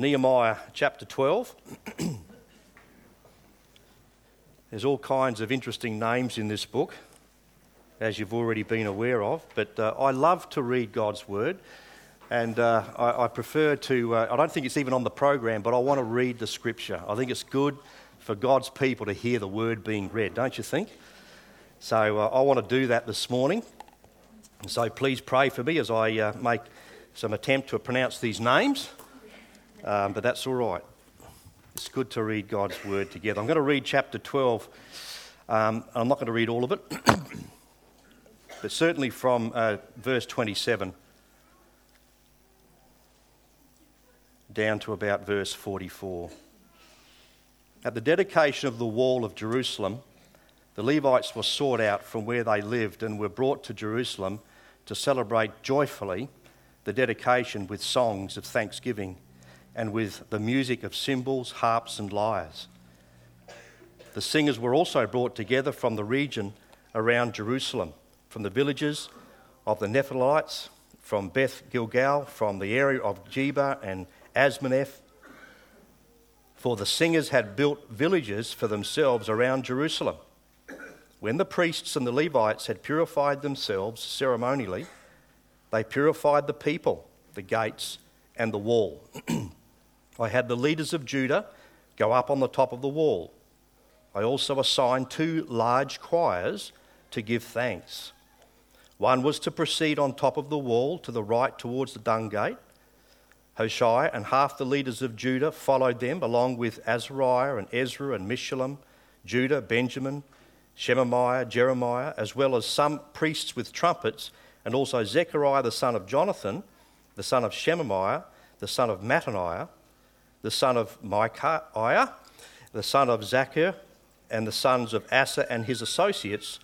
Nehemiah chapter 12. There's all kinds of interesting names in this book, as you've already been aware of, but uh, I love to read God's Word, and uh, I, I, prefer to, uh, I don't think it's even on the program, but I want to read the Scripture. I think it's good for God's people to hear the Word being read, don't you think? So uh, I want to do that this morning. So please pray for me as I uh, make some attempt to pronounce these names, um, but that's all right. It's good to read God's word together. I'm going to read chapter 12. Um, I'm not going to read all of it, but certainly from uh, verse 27 down to about verse 44. At the dedication of the wall of Jerusalem, the Levites were sought out from where they lived and were brought to Jerusalem to celebrate joyfully the dedication with songs of thanksgiving and with the music of cymbals, harps, and lyres. The singers were also brought together from the region around Jerusalem, from the villages of the Nephilites, from Beth Gilgal, from the area of Geba and Azmaveth. For the singers had built villages for themselves around Jerusalem. When the priests and the Levites had purified themselves ceremonially, they purified the people, the gates, and the wall. I had the leaders of Judah go up on the top of the wall. I also assigned two large choirs to give thanks. One was to proceed on top of the wall to the right towards the dung gate. Hoshea and half the leaders of Judah followed them, along with Azariah and Ezra and Meshullam, Judah, Benjamin, Shemaiah, Jeremiah, as well as some priests with trumpets, and also Zechariah the son of Jonathan, the son of Shemaiah, the son of Mattaniah, the son of Micaiah, the son of Zakkur, and the sons of Asa and his associates,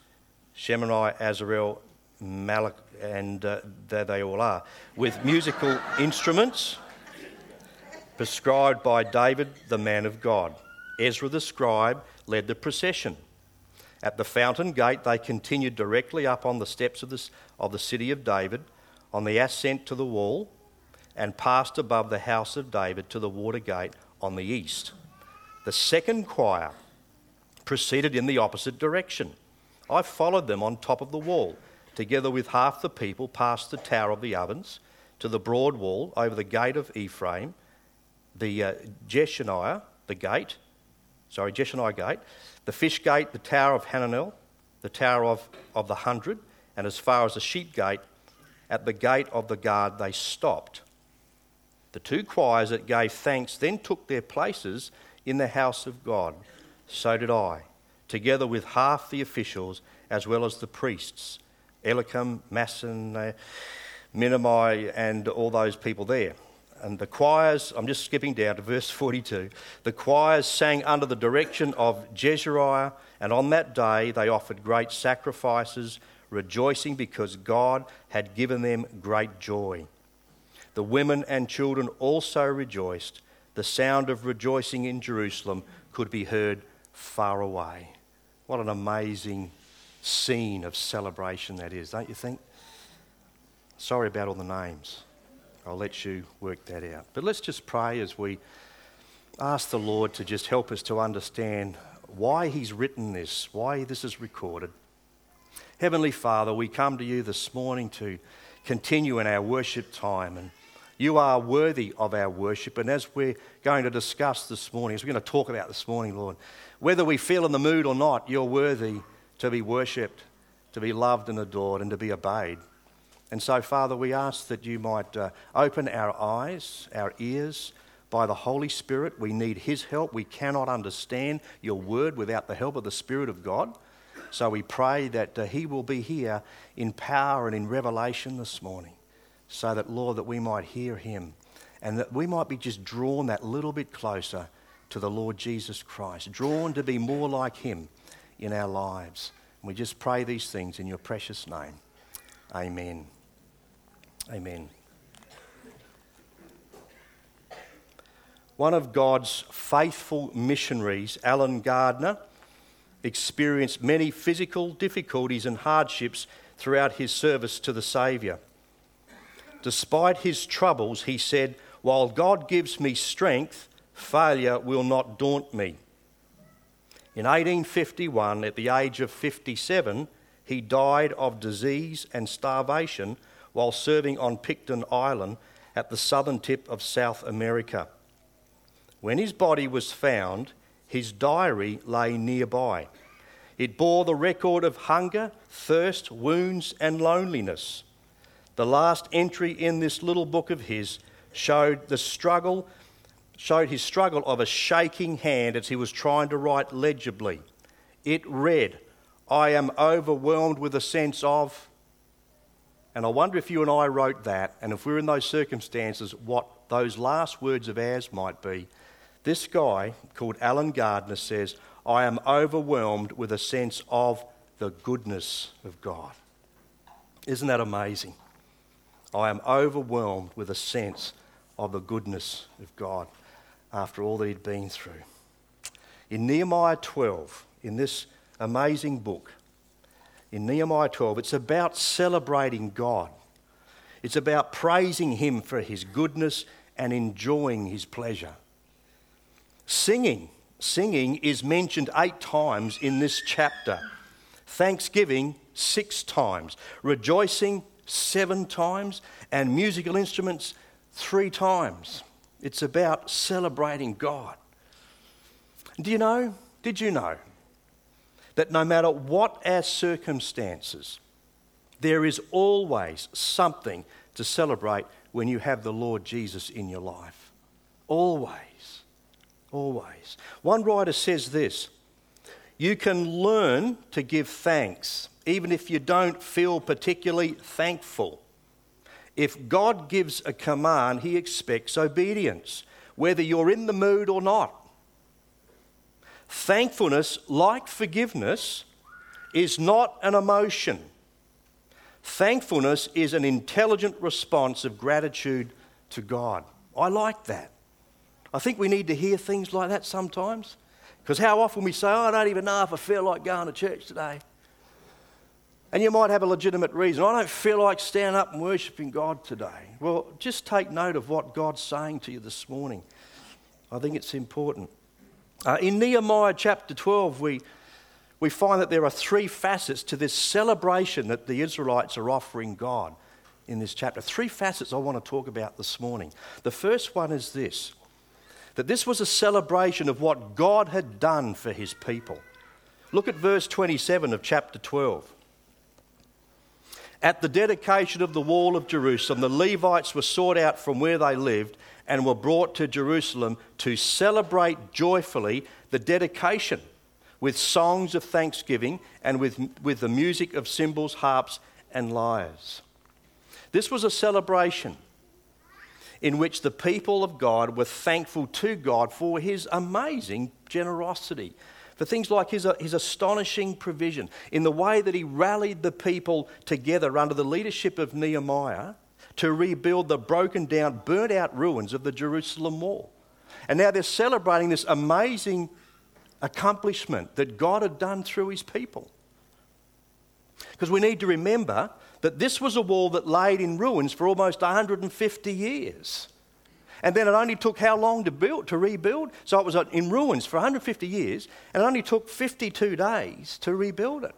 Shemaiah, Azarel, Malach, and uh, there they all are, with musical instruments prescribed by David, the man of God. Ezra the scribe led the procession. At the fountain gate, they continued directly up on the steps of, this, of the city of David, on the ascent to the wall, and passed above the house of David to the water gate on the east. The second choir proceeded in the opposite direction. I followed them on top of the wall, together with half the people, past the tower of the ovens to the broad wall over the gate of Ephraim, the uh, Jeshanah, the gate, sorry, Jeshanah gate, the fish gate, the tower of Hananel, the tower of, of the hundred, and as far as the sheep gate, at the gate of the guard they stopped. The two choirs that gave thanks then took their places in the house of God. So did I, together with half the officials as well as the priests, Eliakim, Masan, uh, Minamai, and all those people there. And the choirs, I'm just skipping down to verse 42. The choirs sang under the direction of Jezrahiah, and on that day they offered great sacrifices, rejoicing because God had given them great joy. The women and children also rejoiced. The sound of rejoicing in Jerusalem could be heard far away. What an amazing scene of celebration that is, don't you think? Sorry about all the names. I'll let you work that out. But let's just pray as we ask the Lord to just help us to understand why He's written this, why this is recorded. Heavenly Father, we come to you this morning to continue in our worship time, and you are worthy of our worship. And as we're going to discuss this morning, as we're going to talk about this morning, Lord, whether we feel in the mood or not, you're worthy to be worshipped, to be loved and adored, and to be obeyed. And so, Father, we ask that you might uh, open our eyes, our ears, by the Holy Spirit. We need His help. We cannot understand your word without the help of the Spirit of God. So we pray that uh, He will be here in power and in revelation this morning, so that, Lord, that we might hear Him and that we might be just drawn that little bit closer to the Lord Jesus Christ, drawn to be more like Him in our lives. And we just pray these things in your precious name. Amen. Amen. One of God's faithful missionaries, Allen Gardiner, experienced many physical difficulties and hardships throughout his service to the Saviour. Despite his troubles, he said, While God gives me strength, failure will not daunt me. In 1851, at the age of 57, he died of disease and starvation while serving on Picton Island at the southern tip of South America. When his body was found, his diary lay nearby. It bore the record of hunger, thirst, wounds, and loneliness. The last entry in this little book of his showed the struggle, showed his struggle of a shaking hand as he was trying to write legibly. It read, I am overwhelmed with a sense of. And I wonder if you and I wrote that, and if we're in those circumstances, what those last words of ours might be. This guy called Allen Gardiner says, I am overwhelmed with a sense of the goodness of God. Isn't that amazing? I am overwhelmed with a sense of the goodness of God after all that he'd been through. In Nehemiah 12, in this amazing book, in Nehemiah 12, it's about celebrating God. It's about praising Him for His goodness and enjoying His pleasure. Singing Singing is mentioned eight times in this chapter, thanksgiving six times, rejoicing seven times, and musical instruments three times. It's about celebrating God. Do you know? Did you know that no matter what our circumstances, there is always something to celebrate when you have the Lord Jesus in your life? Always. Always. One writer says this You can learn to give thanks, even if you don't feel particularly thankful. If God gives a command, he expects obedience, whether you're in the mood or not. Thankfulness, like forgiveness, is not an emotion. Thankfulness is an intelligent response of gratitude to God. I like that. I think we need to hear things like that sometimes. Because how often we say, oh, I don't even know if I feel like going to church today. And you might have a legitimate reason. I don't feel like standing up and worshipping God today. Well, just take note of what God's saying to you this morning. I think it's important. Uh, in Nehemiah chapter 12, we, we find that there are three facets to this celebration that the Israelites are offering God in this chapter. Three facets I want to talk about this morning. The first one is this that this was a celebration of what God had done for his people. Look at verse 27 of chapter 12. At the dedication of the wall of Jerusalem, the Levites were sought out from where they lived and were brought to Jerusalem to celebrate joyfully the dedication with songs of thanksgiving and with, with the music of cymbals, harps, and lyres. This was a celebration in which the people of God were thankful to God for his amazing generosity, for things like his, uh, his astonishing provision, in the way that he rallied the people together under the leadership of Nehemiah to rebuild the broken down, burnt out ruins of the Jerusalem wall. And now they're celebrating this amazing accomplishment that God had done through his people. Because we need to remember that this was a wall that laid in ruins for almost 150 years. And then it only took how long to build, to rebuild? So it was uh, in ruins for 150 years, and it only took 52 days to rebuild it.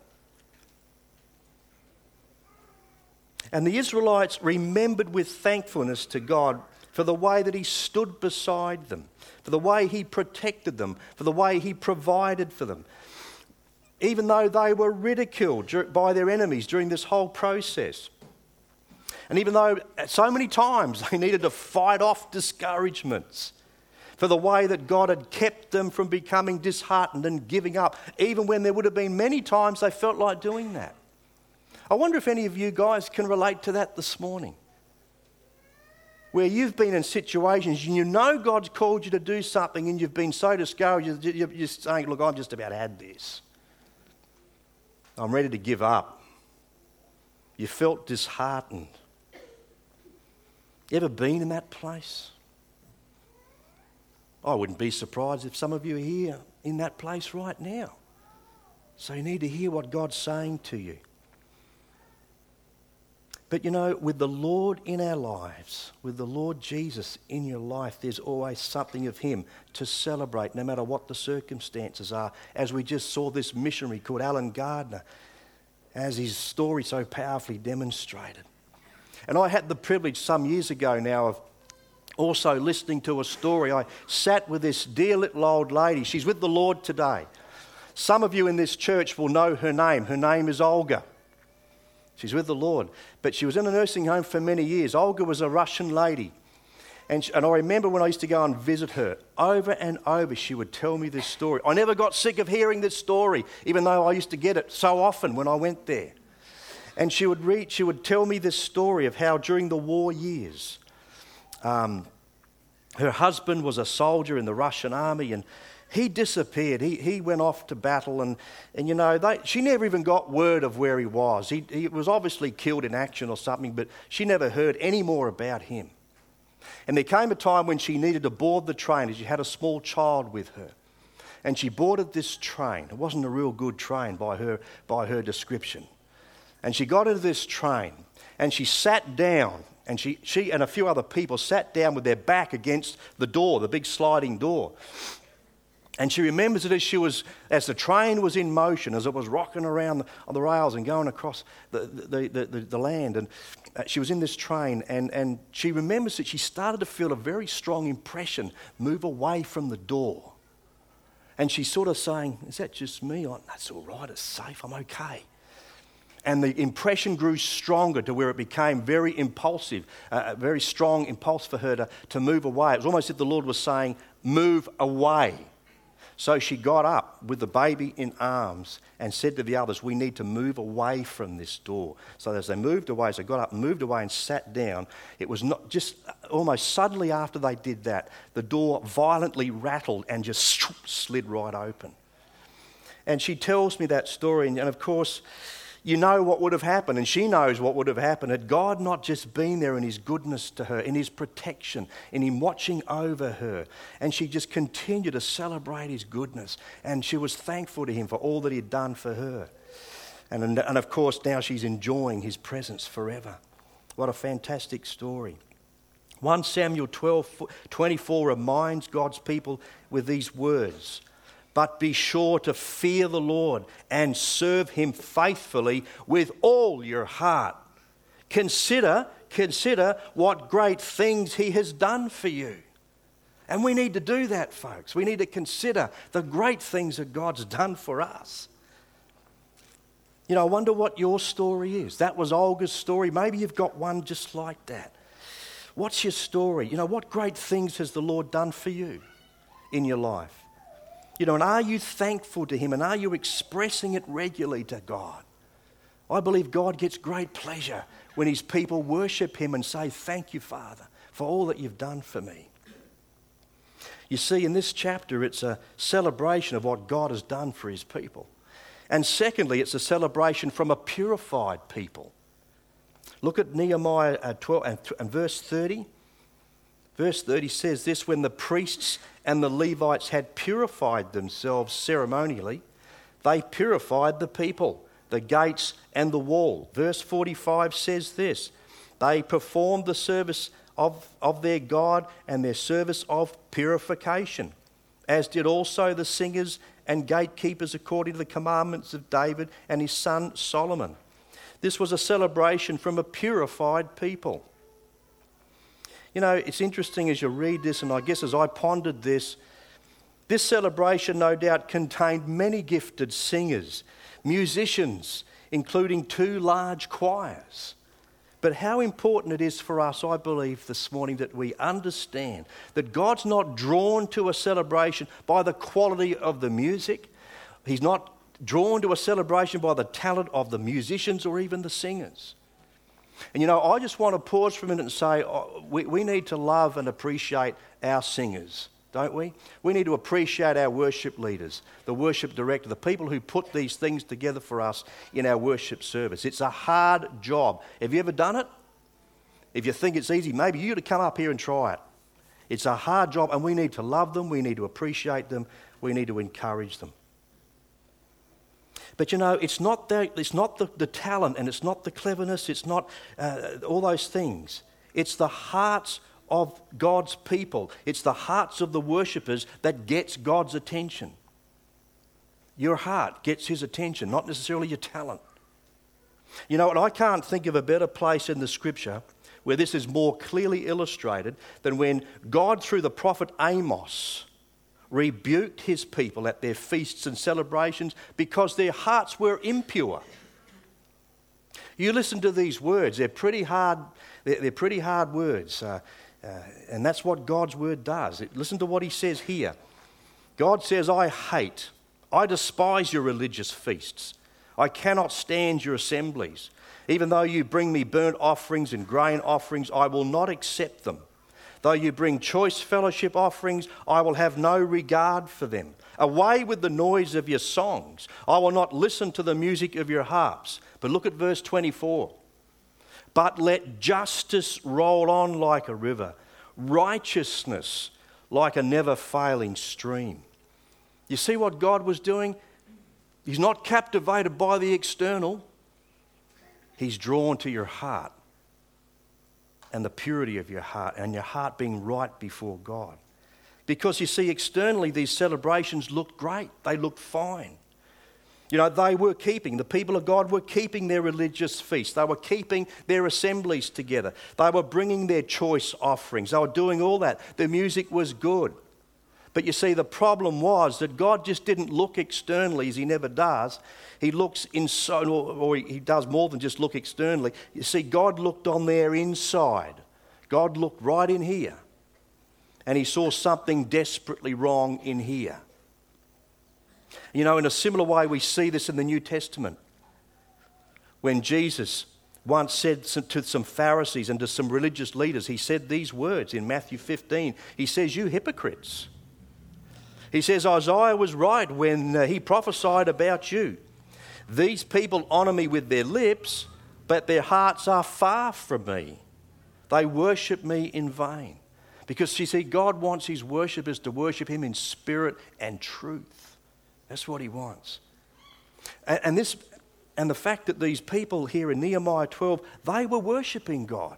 And the Israelites remembered with thankfulness to God for the way that He stood beside them, for the way He protected them, for the way He provided for them, even though they were ridiculed by their enemies during this whole process. And even though so many times they needed to fight off discouragements for the way that God had kept them from becoming disheartened and giving up, even when there would have been many times they felt like doing that. I wonder if any of you guys can relate to that this morning. Where you've been in situations and you know God's called you to do something and you've been so discouraged, you're just saying, Look, I've just about had this. I'm ready to give up. You felt disheartened. You ever been in that place? I wouldn't be surprised if some of you are here in that place right now. So you need to hear what God's saying to you. But you know, with the Lord in our lives, with the Lord Jesus in your life, there's always something of Him to celebrate, no matter what the circumstances are. As we just saw this missionary called Allen Gardiner, as his story so powerfully demonstrated. And I had the privilege some years ago now of also listening to a story. I sat with this dear little old lady. She's with the Lord today. Some of you in this church will know her name. Her name is Olga. She's with the Lord. But she was in a nursing home for many years. Olga was a Russian lady. And, she, and I remember when I used to go and visit her, over and over she would tell me this story. I never got sick of hearing this story, even though I used to get it so often when I went there. And she would, read, she would tell me this story of how during the war years, um, her husband was a soldier in the Russian army and he disappeared. He, he went off to battle, and, and you know, they, she never even got word of where he was. He, he was obviously killed in action or something, but she never heard any more about him. And there came a time when she needed to board the train, and she had a small child with her. And she boarded this train. It wasn't a real good train by her, by her description. And she got into this train, and she sat down and she, she and a few other people sat down with their back against the door, the big sliding door. And she remembers it as she was, as the train was in motion, as it was rocking around on the rails and going across the, the, the, the, the land. And uh, she was in this train, and, and she remembers that she started to feel a very strong impression move away from the door. And she's sort of saying, Is that just me? Oh, That's all right, it's safe, I'm okay. And the impression grew stronger to where it became very impulsive, uh, a very strong impulse for her to, to move away. It was almost as if the Lord was saying, Move away. So she got up with the baby in arms and said to the others, We need to move away from this door. So as they moved away, as they got up, moved away, and sat down, it was not just almost suddenly after they did that, the door violently rattled and just slid right open. And she tells me that story, and of course, you know what would have happened, and she knows what would have happened had God not just been there in His goodness to her, in His protection, in Him watching over her. And she just continued to celebrate His goodness, and she was thankful to Him for all that He had done for her. And, and of course, now she's enjoying His presence forever. What a fantastic story. 1 Samuel 12, 24 reminds God's people with these words but be sure to fear the Lord and serve him faithfully with all your heart. Consider, consider what great things he has done for you. And we need to do that, folks. We need to consider the great things that God's done for us. You know, I wonder what your story is. That was Olga's story. Maybe you've got one just like that. What's your story? You know, what great things has the Lord done for you in your life? You know, and are you thankful to Him and are you expressing it regularly to God? I believe God gets great pleasure when His people worship Him and say, Thank you, Father, for all that you've done for me. You see, in this chapter, it's a celebration of what God has done for His people. And secondly, it's a celebration from a purified people. Look at Nehemiah uh, 12 and verse 30. Verse 30 says this when the priests and the Levites had purified themselves ceremonially, they purified the people, the gates, and the wall. Verse 45 says this they performed the service of, of their God and their service of purification, as did also the singers and gatekeepers according to the commandments of David and his son Solomon. This was a celebration from a purified people. You know, it's interesting as you read this, and I guess as I pondered this, this celebration no doubt contained many gifted singers, musicians, including two large choirs. But how important it is for us, I believe, this morning that we understand that God's not drawn to a celebration by the quality of the music. He's not drawn to a celebration by the talent of the musicians or even the singers. And you know, I just want to pause for a minute and say oh, we, we need to love and appreciate our singers, don't we? We need to appreciate our worship leaders, the worship director, the people who put these things together for us in our worship service. It's a hard job. Have you ever done it? If you think it's easy, maybe you ought to come up here and try it. It's a hard job, and we need to love them, we need to appreciate them, we need to encourage them. But you know, it's not the, it's not the, the talent and it's not the cleverness, it's not uh, all those things. It's the hearts of God's people, it's the hearts of the worshippers that gets God's attention. Your heart gets his attention, not necessarily your talent. You know what? I can't think of a better place in the scripture where this is more clearly illustrated than when God, through the prophet Amos, rebuked his people at their feasts and celebrations because their hearts were impure. You listen to these words, they're pretty hard, they're, they're pretty hard words. Uh, uh, and that's what God's word does. Listen to what he says here. God says, I hate, I despise your religious feasts. I cannot stand your assemblies. Even though you bring me burnt offerings and grain offerings, I will not accept them. Though you bring choice fellowship offerings, I will have no regard for them. Away with the noise of your songs. I will not listen to the music of your harps. But look at verse 24. But let justice roll on like a river, righteousness like a never failing stream. You see what God was doing? He's not captivated by the external, He's drawn to your heart and the purity of your heart and your heart being right before God. Because you see, externally, these celebrations looked great, they looked fine. You know, they were keeping, the people of God were keeping their religious feasts. They were keeping their assemblies together. They were bringing their choice offerings. They were doing all that. The music was good. But you see, the problem was that God just didn't look externally as He never does. He looks inside, or He does more than just look externally. You see, God looked on their inside. God looked right in here. And He saw something desperately wrong in here. You know, in a similar way, we see this in the New Testament. When Jesus once said to some Pharisees and to some religious leaders, He said these words in Matthew 15. He says, You hypocrites. He says, Isaiah was right when uh, he prophesied about you. These people honour me with their lips, but their hearts are far from me. They worship me in vain. Because you see, God wants his worshippers to worship him in spirit and truth. That's what he wants. And, and, this, and the fact that these people here in Nehemiah 12, they were worshipping God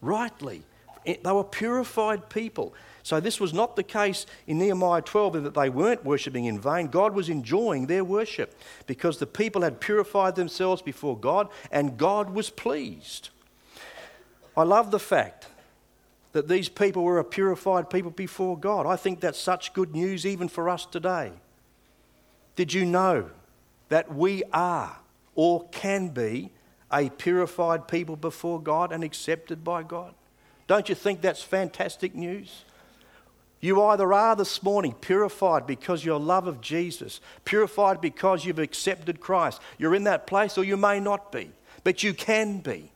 rightly. They were purified people. So this was not the case in Nehemiah 12 that they weren't worshipping in vain. God was enjoying their worship because the people had purified themselves before God and God was pleased. I love the fact that these people were a purified people before God. I think that's such good news even for us today. Did you know that we are or can be a purified people before God and accepted by God? Don't you think that's fantastic news? You either are this morning purified because your love of Jesus, purified because you've accepted Christ. You're in that place, or you may not be, but you can be.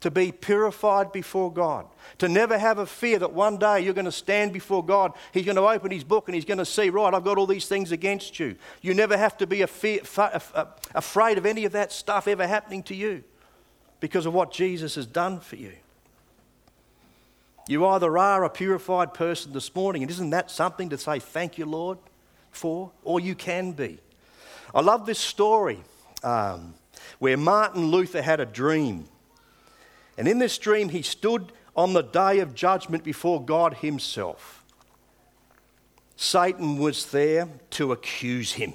To be purified before God. To never have a fear that one day you're going to stand before God. He's going to open his book and he's going to see, right, I've got all these things against you. You never have to be afraid of any of that stuff ever happening to you because of what Jesus has done for you. You either are a purified person this morning, and isn't that something to say thank you, Lord, for? Or you can be. I love this story um, where Martin Luther had a dream. And in this dream, he stood on the day of judgment before God Himself. Satan was there to accuse him.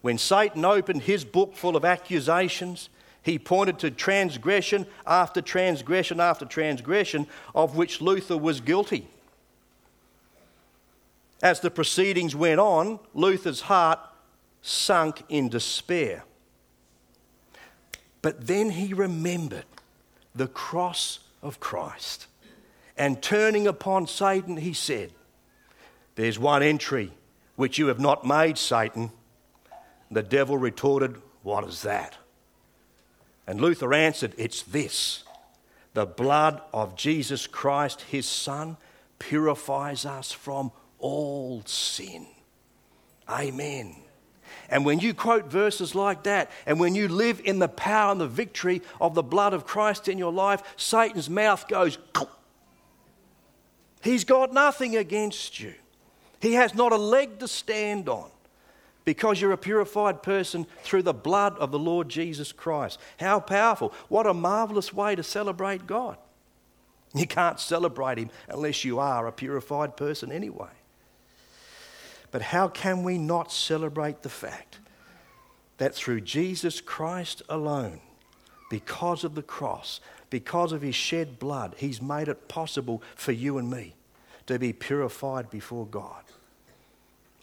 When Satan opened his book full of accusations, he pointed to transgression after transgression after transgression of which Luther was guilty. As the proceedings went on, Luther's heart sunk in despair. But then he remembered the cross of Christ. And turning upon Satan, he said, There's one entry which you have not made, Satan. The devil retorted, What is that? And Luther answered, It's this the blood of Jesus Christ, his Son, purifies us from all sin. Amen. And when you quote verses like that, and when you live in the power and the victory of the blood of Christ in your life, Satan's mouth goes, He's got nothing against you. He has not a leg to stand on because you're a purified person through the blood of the Lord Jesus Christ. How powerful. What a marvelous way to celebrate God. You can't celebrate Him unless you are a purified person anyway. But how can we not celebrate the fact that through Jesus Christ alone, because of the cross, because of His shed blood, He's made it possible for you and me to be purified before God?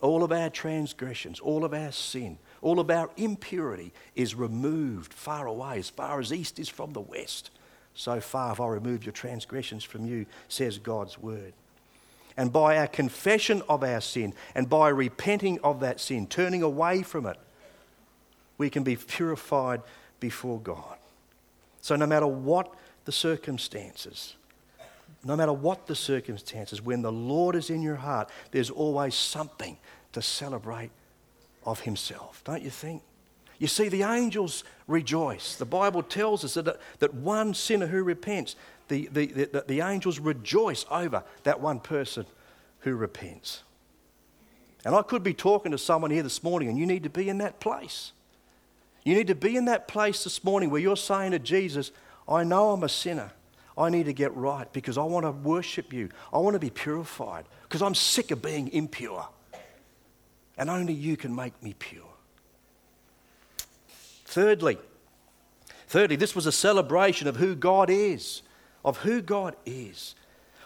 All of our transgressions, all of our sin, all of our impurity is removed far away, as far as east is from the west. So far have I removed your transgressions from you, says God's word. And by our confession of our sin and by repenting of that sin, turning away from it, we can be purified before God. So, no matter what the circumstances, no matter what the circumstances, when the Lord is in your heart, there's always something to celebrate of Himself, don't you think? You see, the angels rejoice. The Bible tells us that, that one sinner who repents, the, the, the, the angels rejoice over that one person who repents. And I could be talking to someone here this morning, and you need to be in that place. You need to be in that place this morning where you're saying to Jesus, I know I'm a sinner. I need to get right because I want to worship you. I want to be purified because I'm sick of being impure. And only you can make me pure. Thirdly, thirdly, this was a celebration of who God is, of who God is.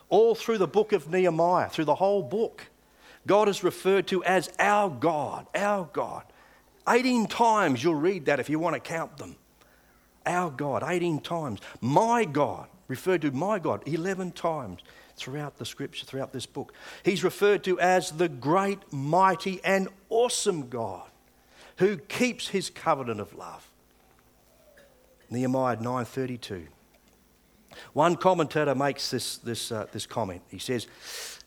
All through the book of Nehemiah, through the whole book, God is referred to as our God, our God. 18 times you'll read that if you want to count them. Our God, 18 times. My God, referred to my God 11 times throughout the scripture, throughout this book. He's referred to as the great, mighty, and awesome God who keeps his covenant of love. Nehemiah 9:32. One commentator makes this, this, uh, this comment. He says,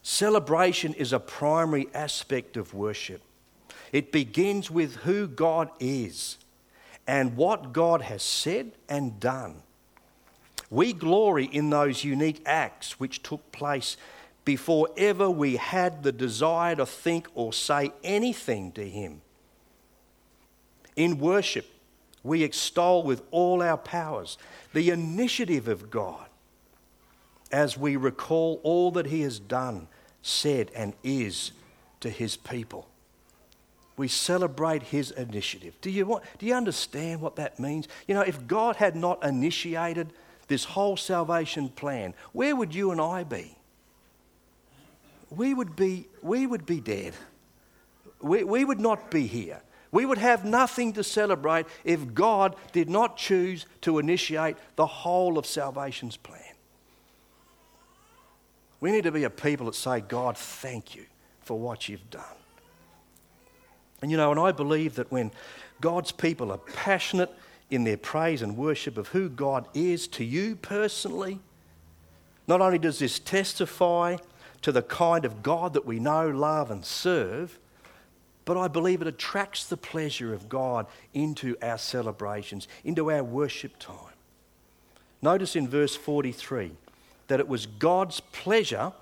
Celebration is a primary aspect of worship. It begins with who God is and what God has said and done. We glory in those unique acts which took place before ever we had the desire to think or say anything to Him. In worship, we extol with all our powers the initiative of God as we recall all that He has done, said, and is to His people. We celebrate His initiative. Do you, want, do you understand what that means? You know, if God had not initiated this whole salvation plan, where would you and I be? We would be, we would be dead. We, we would not be here. We would have nothing to celebrate if God did not choose to initiate the whole of salvation's plan. We need to be a people that say, God, thank you for what you've done. And you know, and I believe that when God's people are passionate in their praise and worship of who God is to you personally, not only does this testify to the kind of God that we know, love, and serve, but I believe it attracts the pleasure of God into our celebrations, into our worship time. Notice in verse 43 that it was God's pleasure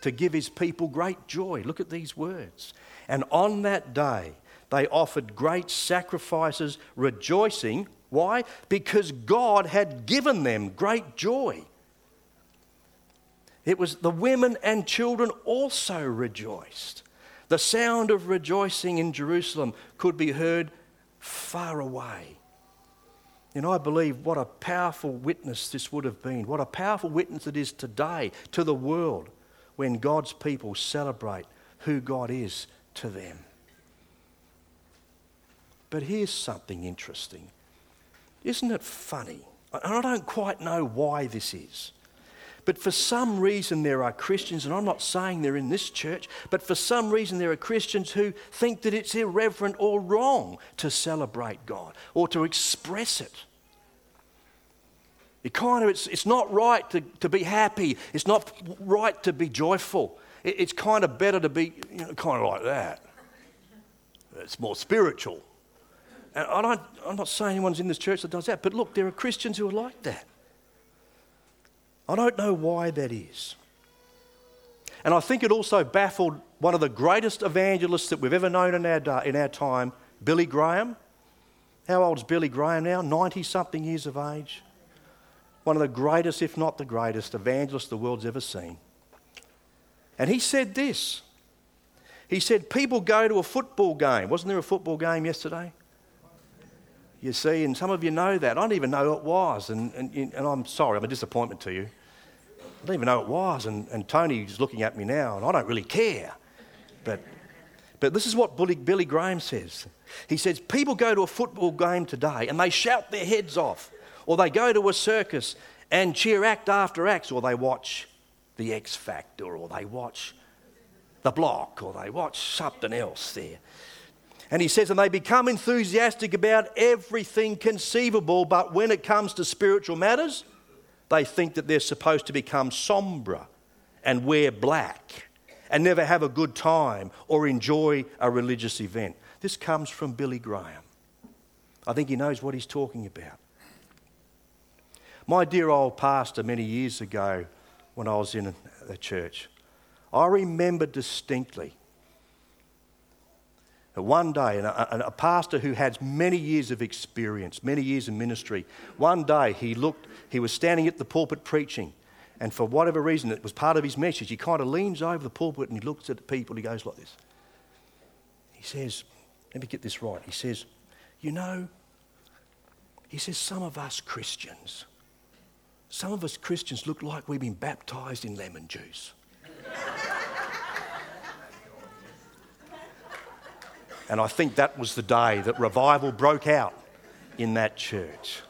to give his people great joy. Look at these words. And on that day, they offered great sacrifices, rejoicing why? Because God had given them great joy. It was the women and children also rejoiced. The sound of rejoicing in Jerusalem could be heard far away. And I believe what a powerful witness this would have been, what a powerful witness it is today to the world when God's people celebrate who God is to them. But here's something interesting. Isn't it funny? And I don't quite know why this is. But for some reason, there are Christians, and I'm not saying they're in this church, but for some reason, there are Christians who think that it's irreverent or wrong to celebrate God or to express it. It kind of, it's, it's not right to, to be happy, it's not right to be joyful. It, it's kind of better to be you know, kind of like that. It's more spiritual. And I I'm not saying anyone's in this church that does that, but look, there are Christians who are like that. I don't know why that is. And I think it also baffled one of the greatest evangelists that we've ever known in our, in our time, Billy Graham. How old is Billy Graham now? 90 something years of age. One of the greatest, if not the greatest, evangelists the world's ever seen. And he said this He said, People go to a football game. Wasn't there a football game yesterday? You see, and some of you know that. I don't even know it was. And, and, and I'm sorry, I'm a disappointment to you. I don't even know it was. And, and Tony's looking at me now, and I don't really care. But, but this is what Billy Graham says. He says, People go to a football game today and they shout their heads off, or they go to a circus and cheer act after act, or they watch The X Factor, or they watch The Block, or they watch something else there. And he says, and they become enthusiastic about everything conceivable, but when it comes to spiritual matters, they think that they're supposed to become sombre and wear black and never have a good time or enjoy a religious event. This comes from Billy Graham. I think he knows what he's talking about. My dear old pastor, many years ago, when I was in the church, I remember distinctly one day, and a, a, pastor who had many years of experience, many years in ministry, one day he looked, he was standing at the pulpit preaching, and for whatever reason, it was part of his message. He kind of leans over the pulpit and he looks at the people. He goes like this. He says, Let me get this right. He says, You know, he says, some of us Christians, some of us Christians look like we've been baptized in lemon juice. And I think that was the day that revival broke out in that church.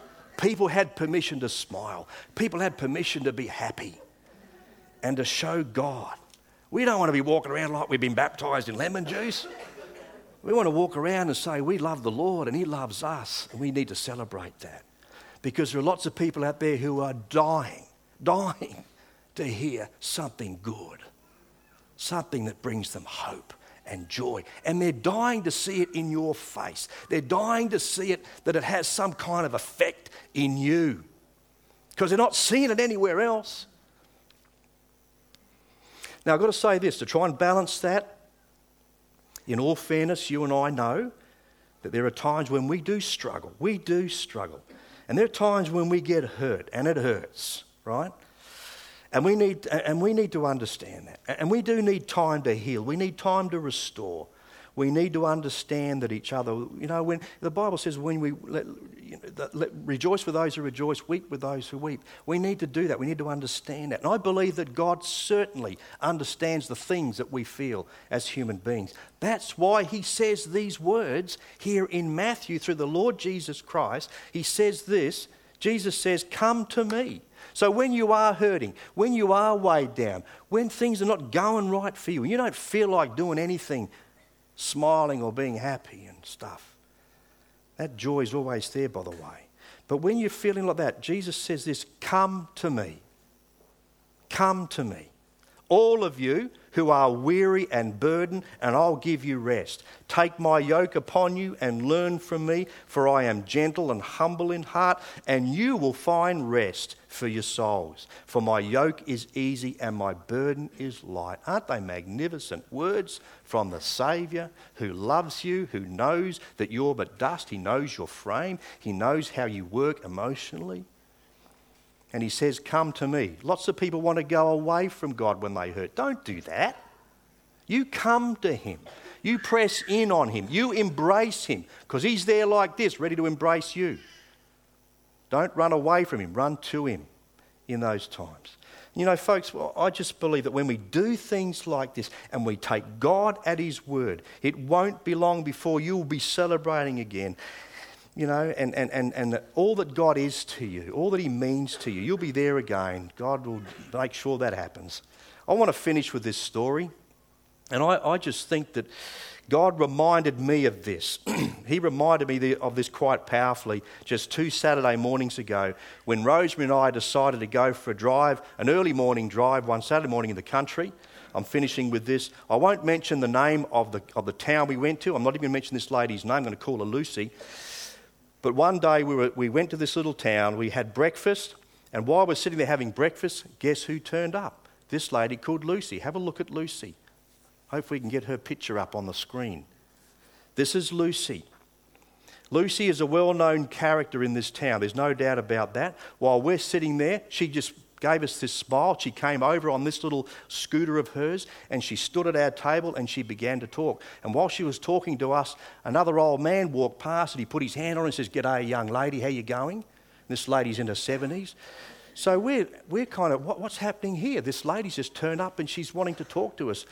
People had permission to smile. People had permission to be happy and to show God. We don't want to be walking around like we've been baptized in lemon juice. We want to walk around and say, We love the Lord and He loves us, and we need to celebrate that. Because there are lots of people out there who are dying, dying to hear something good, something that brings them hope and joy. And they're dying to see it in your face. They're dying to see it that it has some kind of effect in you because they're not seeing it anywhere else. Now, I've got to say this to try and balance that. In all fairness, you and I know that there are times when we do struggle. We do struggle. And there are times when we get hurt, and it hurts, right? And we, need, and we need to understand that. And we do need time to heal. We need time to restore. We need to understand that each other, you know, when the Bible says, when we let, you know, let, rejoice with those who rejoice, weep with those who weep. We need to do that. We need to understand that. And I believe that God certainly understands the things that we feel as human beings. That's why he says these words here in Matthew through the Lord Jesus Christ. He says this Jesus says, Come to me. So when you are hurting, when you are weighed down, when things are not going right for you, and you don't feel like doing anything, smiling or being happy and stuff, that joy is always there, by the way. But when you're feeling like that, Jesus says this Come to me. Come to me. All of you who are weary and burdened, and I'll give you rest. Take my yoke upon you and learn from me, for I am gentle and humble in heart, and you will find rest for your souls. For my yoke is easy and my burden is light. Aren't they magnificent words from the Saviour who loves you, who knows that you're but dust? He knows your frame, He knows how you work emotionally and he says, Come to me. Lots of people want to go away from God when they hurt. Don't do that. You come to him. You press in on him. You embrace him because he's there like this, ready to embrace you. Don't run away from him, run to him in those times. You know, folks, well, I just believe that when we do things like this and we take God at his word, it won't be long before you will be celebrating again you know, and, and, and, and all that God is to you, all that He means to you, you'll be there again. God will make sure that happens. I want to finish with this story. And I, I just think that God reminded me of this. he reminded me of this quite powerfully just two Saturday mornings ago when Rosemary and I decided to go for a drive, an early morning drive, one Saturday morning in the country. I'm finishing with this. I won't mention the name of the, of the town we went to. I'm not even going to mention this lady's name. I'm going to call her Lucy. But one day we, were, we went to this little town, we had breakfast, and while we're sitting there having breakfast, guess who turned up? this lady called Lucy. Have a look at Lucy. Hopefully, we can get her picture up on the screen. This is Lucy. Lucy is a well known character in this town, there's no doubt about that. While we're sitting there, she just gave us this smile. She came over on this little scooter of hers and she stood at our table and she began to talk. And while she was talking to us, another old man walked past and he put his hand on her and says, G'day, young lady, how you going? This lady's in her 70s. So we're, we're kind of, what, what's happening here? This lady's just turned up and she's wanting to talk to us.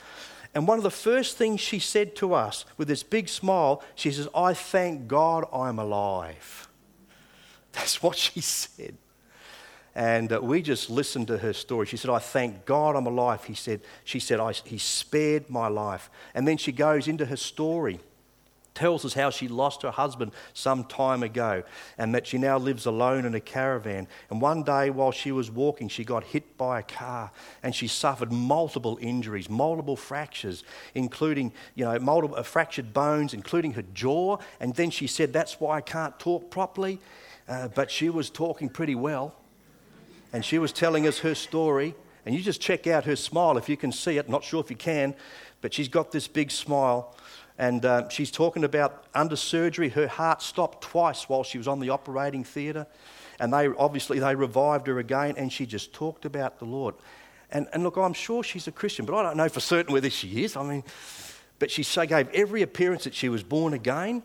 And one of the first things she said to us with this big smile, she says, I thank God I'm alive. That's what she said. And uh, we just listened to her story. She said, I thank God I'm alive. He said, she said, He spared my life. And then she goes into her story tells us how she lost her husband some time ago and that she now lives alone in a caravan. And one day while she was walking, she got hit by a car and she suffered multiple injuries, multiple fractures, including, you know, multiple uh, fractured bones, including her jaw. And then she said, That's why I can't talk properly. Uh, but she was talking pretty well and she was telling us her story. And you just check out her smile if you can see it. Not sure if you can, but she's got this big smile. And uh, she's talking about under surgery, her heart stopped twice while she was on the operating theatre. And they obviously they revived her again, and she just talked about the Lord. And, and look, I'm sure she's a Christian, but I don't know for certain whether she is. I mean, but she so gave every appearance that she was born again.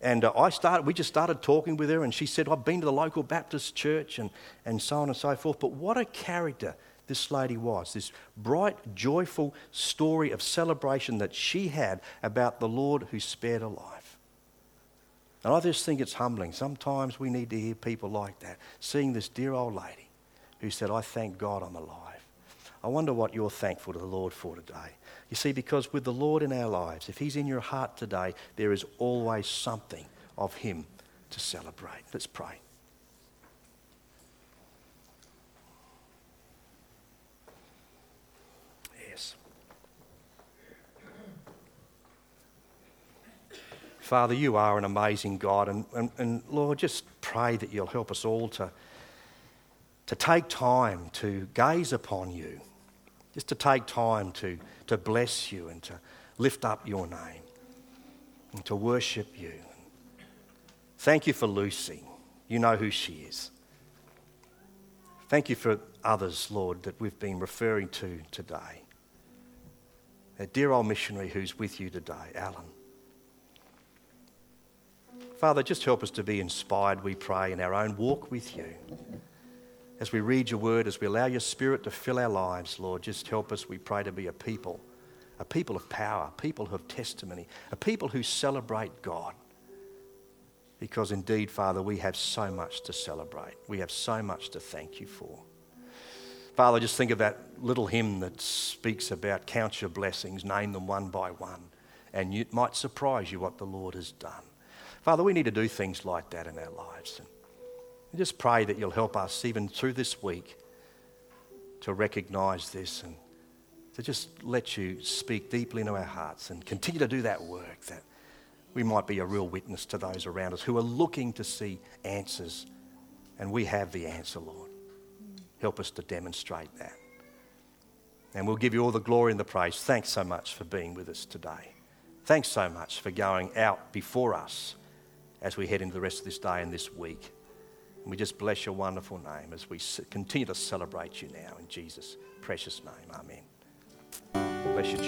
And uh, I started, we just started talking with her, and she said, I've been to the local Baptist church, and, and so on and so forth. But what a character this lady was this bright, joyful story of celebration that she had about the Lord who spared her life. And I just think it's humbling. Sometimes we need to hear people like that, seeing this dear old lady who said, I thank God I'm alive. I wonder what you're thankful to the Lord for today. You see, because with the Lord in our lives, if He's in your heart today, there is always something of Him to celebrate. Let's pray. Father, you are an amazing God, and, and, and Lord, just pray that you'll help us all to, to take time to gaze upon you just to take time to, to bless you and to lift up your name and to worship you. Thank you for Lucy. You know who she is. Thank you for others, Lord, that we've been referring to today. That dear old missionary who's with you today, Allen. Father, just help us to be inspired, we pray, in our own walk with you as we read your word, as we allow your spirit to fill our lives, Lord, just help us, we pray, to be a people, a people of power, people of testimony, a people who celebrate God. Because indeed, Father, we have so much to celebrate. We have so much to thank you for. Father, just think of that little hymn that speaks about count your blessings, name them one by one, and it might surprise you what the Lord has done. Father, we need to do things like that in our lives. And just pray that you'll help us, even through this week, to recognize this and to just let you speak deeply into our hearts and continue to do that work that we might be a real witness to those around us who are looking to see answers. And we have the answer, Lord. Help us to demonstrate that. And we'll give you all the glory and the praise. Thanks so much for being with us today. Thanks so much for going out before us as we head into the rest of this day and this week. And we just bless your wonderful name as we continue to celebrate you now in Jesus' precious name. Amen. Bless you.